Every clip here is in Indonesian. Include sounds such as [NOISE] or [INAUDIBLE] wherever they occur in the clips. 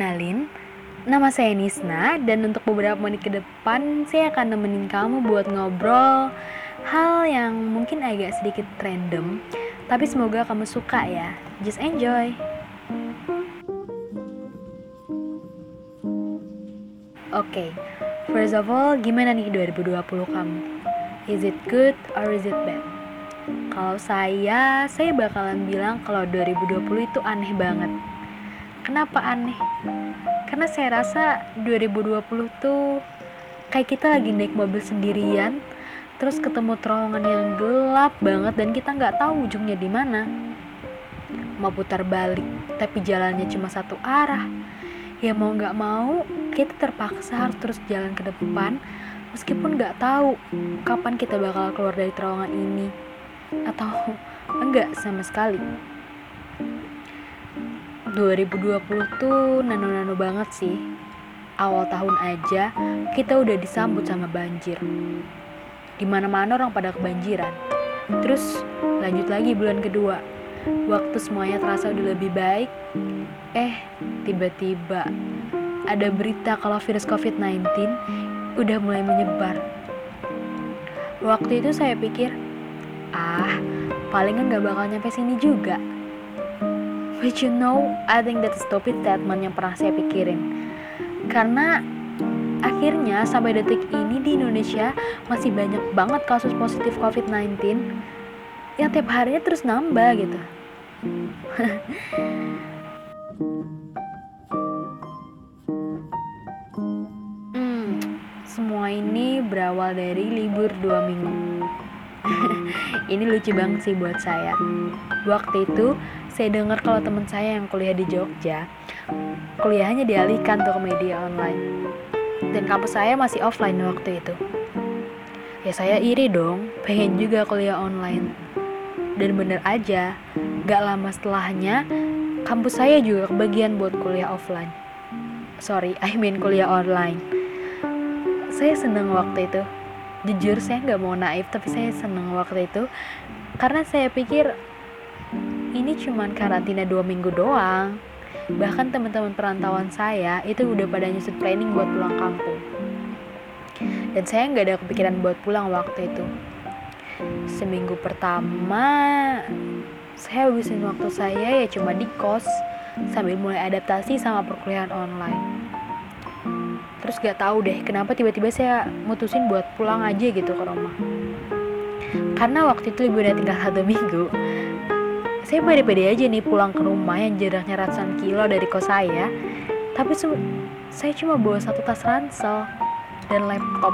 kenalin, nama saya Nisna dan untuk beberapa menit ke depan saya akan nemenin kamu buat ngobrol hal yang mungkin agak sedikit random, tapi semoga kamu suka ya. Just enjoy. Oke, first of all, gimana nih 2020 kamu? Is it good or is it bad? Kalau saya, saya bakalan bilang kalau 2020 itu aneh banget. Kenapa aneh? Karena saya rasa 2020 tuh kayak kita lagi naik mobil sendirian, terus ketemu terowongan yang gelap banget dan kita nggak tahu ujungnya di mana. Mau putar balik, tapi jalannya cuma satu arah. Ya mau nggak mau, kita terpaksa harus terus jalan ke depan, meskipun nggak tahu kapan kita bakal keluar dari terowongan ini atau [LAUGHS] enggak sama sekali. 2020 tuh nano-nano banget sih. Awal tahun aja kita udah disambut sama banjir. Di mana-mana orang pada kebanjiran. Terus lanjut lagi bulan kedua. Waktu semuanya terasa udah lebih baik. Eh, tiba-tiba ada berita kalau virus COVID-19 udah mulai menyebar. Waktu itu saya pikir, ah, palingan gak bakal nyampe sini juga. But you know, I think that's stupid statement yang pernah saya pikirin. Karena akhirnya sampai detik ini di Indonesia masih banyak banget kasus positif COVID-19 yang tiap harinya terus nambah gitu. [LAUGHS] hmm, semua ini berawal dari libur dua minggu. [LAUGHS] ini lucu banget sih buat saya. Waktu itu saya dengar kalau teman saya yang kuliah di Jogja, kuliahnya dialihkan ke media online. Dan kampus saya masih offline waktu itu. Ya saya iri dong, pengen juga kuliah online. Dan bener aja, gak lama setelahnya, kampus saya juga kebagian buat kuliah offline. Sorry, I mean kuliah online. Saya seneng waktu itu. Jujur saya nggak mau naif, tapi saya seneng waktu itu. Karena saya pikir ini cuma karantina dua minggu doang. Bahkan teman-teman perantauan saya itu udah pada nyusut planning buat pulang kampung. Dan saya nggak ada kepikiran buat pulang waktu itu. Seminggu pertama, saya habisin waktu saya ya cuma di kos sambil mulai adaptasi sama perkuliahan online. Terus gak tahu deh kenapa tiba-tiba saya mutusin buat pulang aja gitu ke rumah. Karena waktu itu liburnya tinggal satu minggu, saya pede-pede aja nih pulang ke rumah yang jaraknya ratusan kilo dari kos saya. Tapi saya cuma bawa satu tas ransel dan laptop.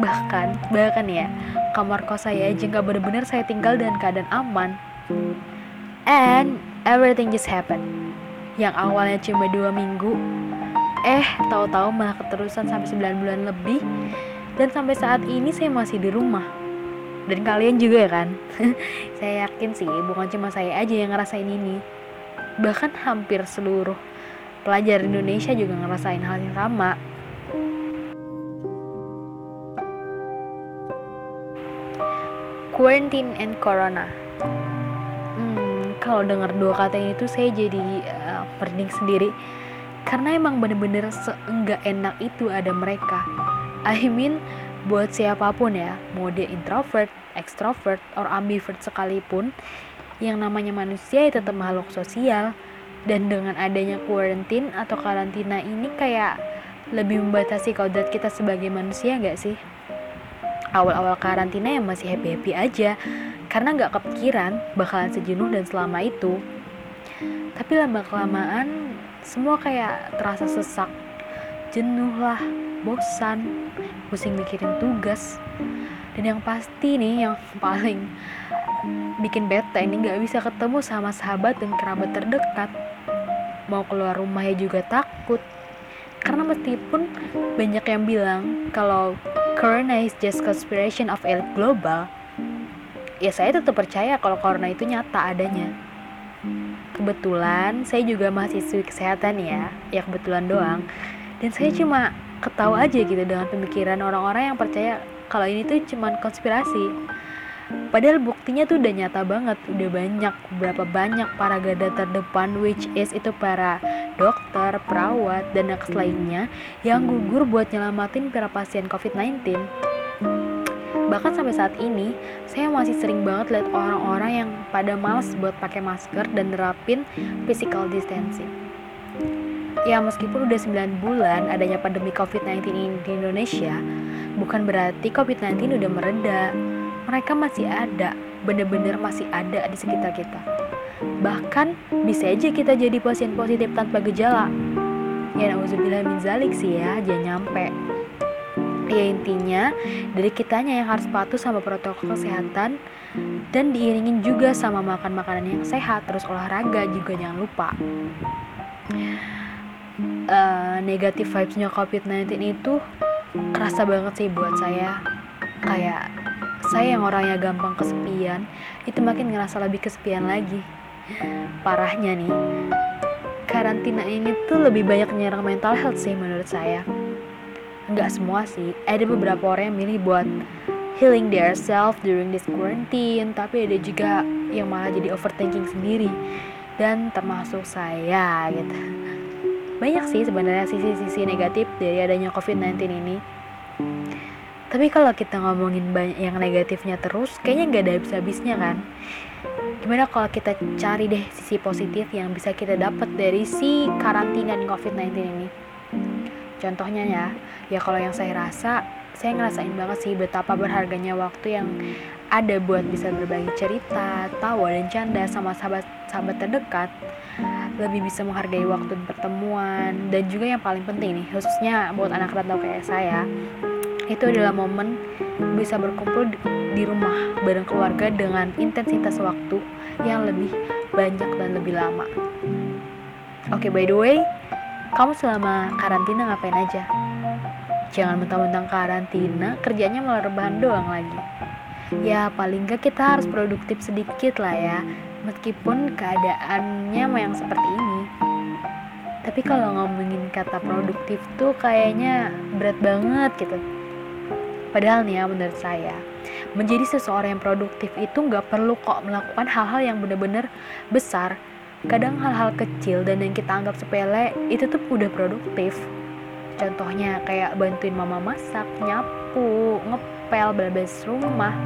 Bahkan, bahkan ya, kamar kos saya aja nggak bener-bener saya tinggal dengan keadaan aman. And everything just happened. Yang awalnya cuma dua minggu, eh tahu-tahu malah keterusan sampai 9 bulan lebih. Dan sampai saat ini saya masih di rumah. Dan kalian juga kan? [LAUGHS] saya yakin sih bukan cuma saya aja yang ngerasain ini. Bahkan hampir seluruh pelajar Indonesia juga ngerasain hal yang sama. Quarantine and Corona. Hmm, kalau dengar dua kata ini tuh saya jadi uh, sendiri karena emang bener-bener seenggak enak itu ada mereka. I mean, buat siapa pun ya, mau dia introvert, extrovert, or ambivert sekalipun, yang namanya manusia ya tetap makhluk sosial. Dan dengan adanya quarantine atau karantina ini kayak lebih membatasi kodrat kita sebagai manusia gak sih? Awal-awal karantina ya masih happy-happy aja, karena gak kepikiran bakalan sejenuh dan selama itu. Tapi lama-kelamaan semua kayak terasa sesak, jenuh lah, bosan, pusing mikirin tugas. Dan yang pasti nih yang [LAUGHS] paling bikin bete ini gak bisa ketemu sama sahabat dan kerabat terdekat. Mau keluar rumah ya juga takut. Karena meskipun banyak yang bilang kalau Corona is just conspiration of elite global, ya saya tetap percaya kalau Corona itu nyata adanya. Kebetulan saya juga mahasiswi kesehatan ya, ya kebetulan doang. Dan saya cuma ketawa aja gitu dengan pemikiran orang-orang yang percaya kalau ini tuh cuma konspirasi. Padahal buktinya tuh udah nyata banget, udah banyak, berapa banyak para garda terdepan which is itu para dokter, perawat, dan nakes lainnya yang gugur buat nyelamatin para pasien COVID-19. Bahkan sampai saat ini, saya masih sering banget lihat orang-orang yang pada males buat pakai masker dan nerapin physical distancing. Ya meskipun udah 9 bulan adanya pandemi COVID-19 di Indonesia, bukan berarti COVID-19 udah mereda mereka masih ada, bener-bener masih ada di sekitar kita. Bahkan bisa aja kita jadi pasien positif tanpa gejala. Ya nauzubillah min zalik sih ya, jangan nyampe. Ya intinya dari kitanya yang harus patuh sama protokol kesehatan dan diiringin juga sama makan makanan yang sehat terus olahraga juga jangan lupa. Uh, negatif vibesnya COVID-19 itu kerasa banget sih buat saya. Kayak saya yang orangnya gampang kesepian itu makin ngerasa lebih kesepian lagi. Parahnya nih karantina ini tuh lebih banyak menyerang mental health sih menurut saya nggak semua sih ada beberapa orang yang milih buat healing their self during this quarantine tapi ada juga yang malah jadi overthinking sendiri dan termasuk saya gitu banyak sih sebenarnya sisi-sisi negatif dari adanya COVID-19 ini tapi kalau kita ngomongin banyak yang negatifnya terus, kayaknya nggak ada habis-habisnya kan. Gimana kalau kita cari deh sisi positif yang bisa kita dapat dari si karantina di COVID-19 ini? Contohnya ya, ya kalau yang saya rasa, saya ngerasain banget sih betapa berharganya waktu yang ada buat bisa berbagi cerita, tawa dan canda sama sahabat-sahabat terdekat lebih bisa menghargai waktu pertemuan dan juga yang paling penting nih khususnya buat anak rantau kayak saya itu adalah momen bisa berkumpul di rumah bareng keluarga dengan intensitas waktu yang lebih banyak dan lebih lama. Oke, okay, by the way, kamu selama karantina ngapain aja? Jangan mentang-mentang karantina, kerjanya malah rebahan doang lagi. Ya, paling gak kita harus produktif sedikit lah ya, meskipun keadaannya yang seperti ini. Tapi kalau ngomongin kata produktif tuh kayaknya berat banget gitu Padahal nih ya menurut saya, menjadi seseorang yang produktif itu nggak perlu kok melakukan hal-hal yang benar-benar besar. Kadang hal-hal kecil dan yang kita anggap sepele itu tuh udah produktif. Contohnya kayak bantuin mama masak, nyapu, ngepel, beres rumah,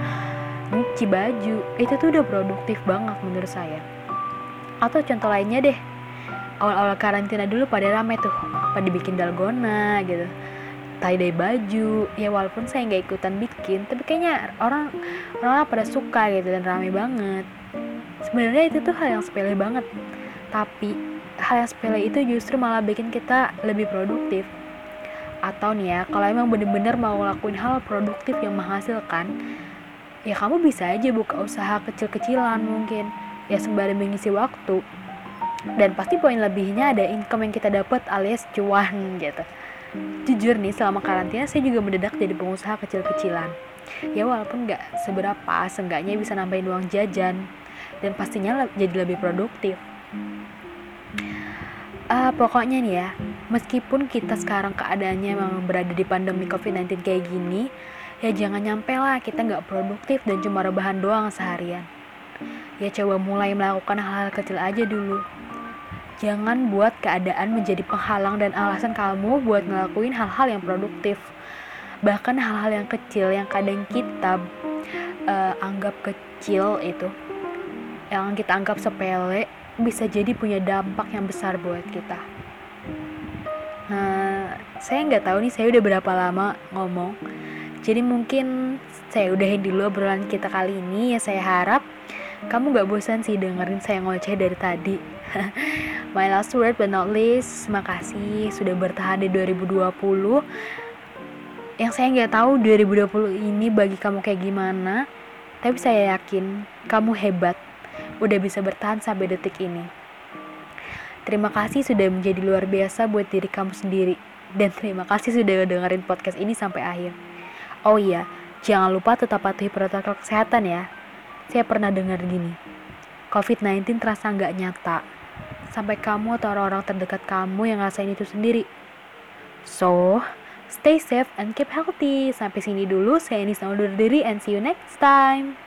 nyuci baju. Itu tuh udah produktif banget menurut saya. Atau contoh lainnya deh, awal-awal karantina dulu pada rame tuh, pada bikin dalgona gitu tie dye baju ya walaupun saya nggak ikutan bikin tapi kayaknya orang orang pada suka gitu dan rame banget sebenarnya itu tuh hal yang sepele banget. Tapi hal yang sepele itu justru malah bikin kita lebih produktif. Atau nih ya kalau emang bener-bener mau ngelakuin hal produktif yang menghasilkan ya kamu bisa aja buka usaha kecil-kecilan mungkin. Ya sembari mengisi waktu. Dan pasti poin lebihnya ada income yang kita dapat alias cuan gitu. Jujur nih, selama karantina saya juga mendadak jadi pengusaha kecil-kecilan. Ya walaupun nggak seberapa, seenggaknya bisa nambahin uang jajan dan pastinya jadi lebih produktif. Uh, pokoknya nih ya, meskipun kita sekarang keadaannya memang berada di pandemi COVID-19 kayak gini, ya jangan nyampe lah kita nggak produktif dan cuma rebahan doang seharian. Ya coba mulai melakukan hal-hal kecil aja dulu Jangan buat keadaan menjadi penghalang dan alasan kamu buat ngelakuin hal-hal yang produktif. Bahkan hal-hal yang kecil yang kadang kita uh, anggap kecil itu, yang kita anggap sepele, bisa jadi punya dampak yang besar buat kita. Nah, saya nggak tahu nih saya udah berapa lama ngomong. Jadi mungkin saya udahin dulu obrolan kita kali ini ya saya harap kamu gak bosan sih dengerin saya ngoceh dari tadi. [LAUGHS] My last word but not least, makasih sudah bertahan di 2020. Yang saya nggak tahu 2020 ini bagi kamu kayak gimana, tapi saya yakin kamu hebat, udah bisa bertahan sampai detik ini. Terima kasih sudah menjadi luar biasa buat diri kamu sendiri. Dan terima kasih sudah dengerin podcast ini sampai akhir. Oh iya, jangan lupa tetap patuhi protokol kesehatan ya. Saya pernah dengar gini, COVID-19 terasa nggak nyata, sampai kamu atau orang-orang terdekat kamu yang ngerasain itu sendiri. So, stay safe and keep healthy. Sampai sini dulu, saya Nisa undur diri and see you next time.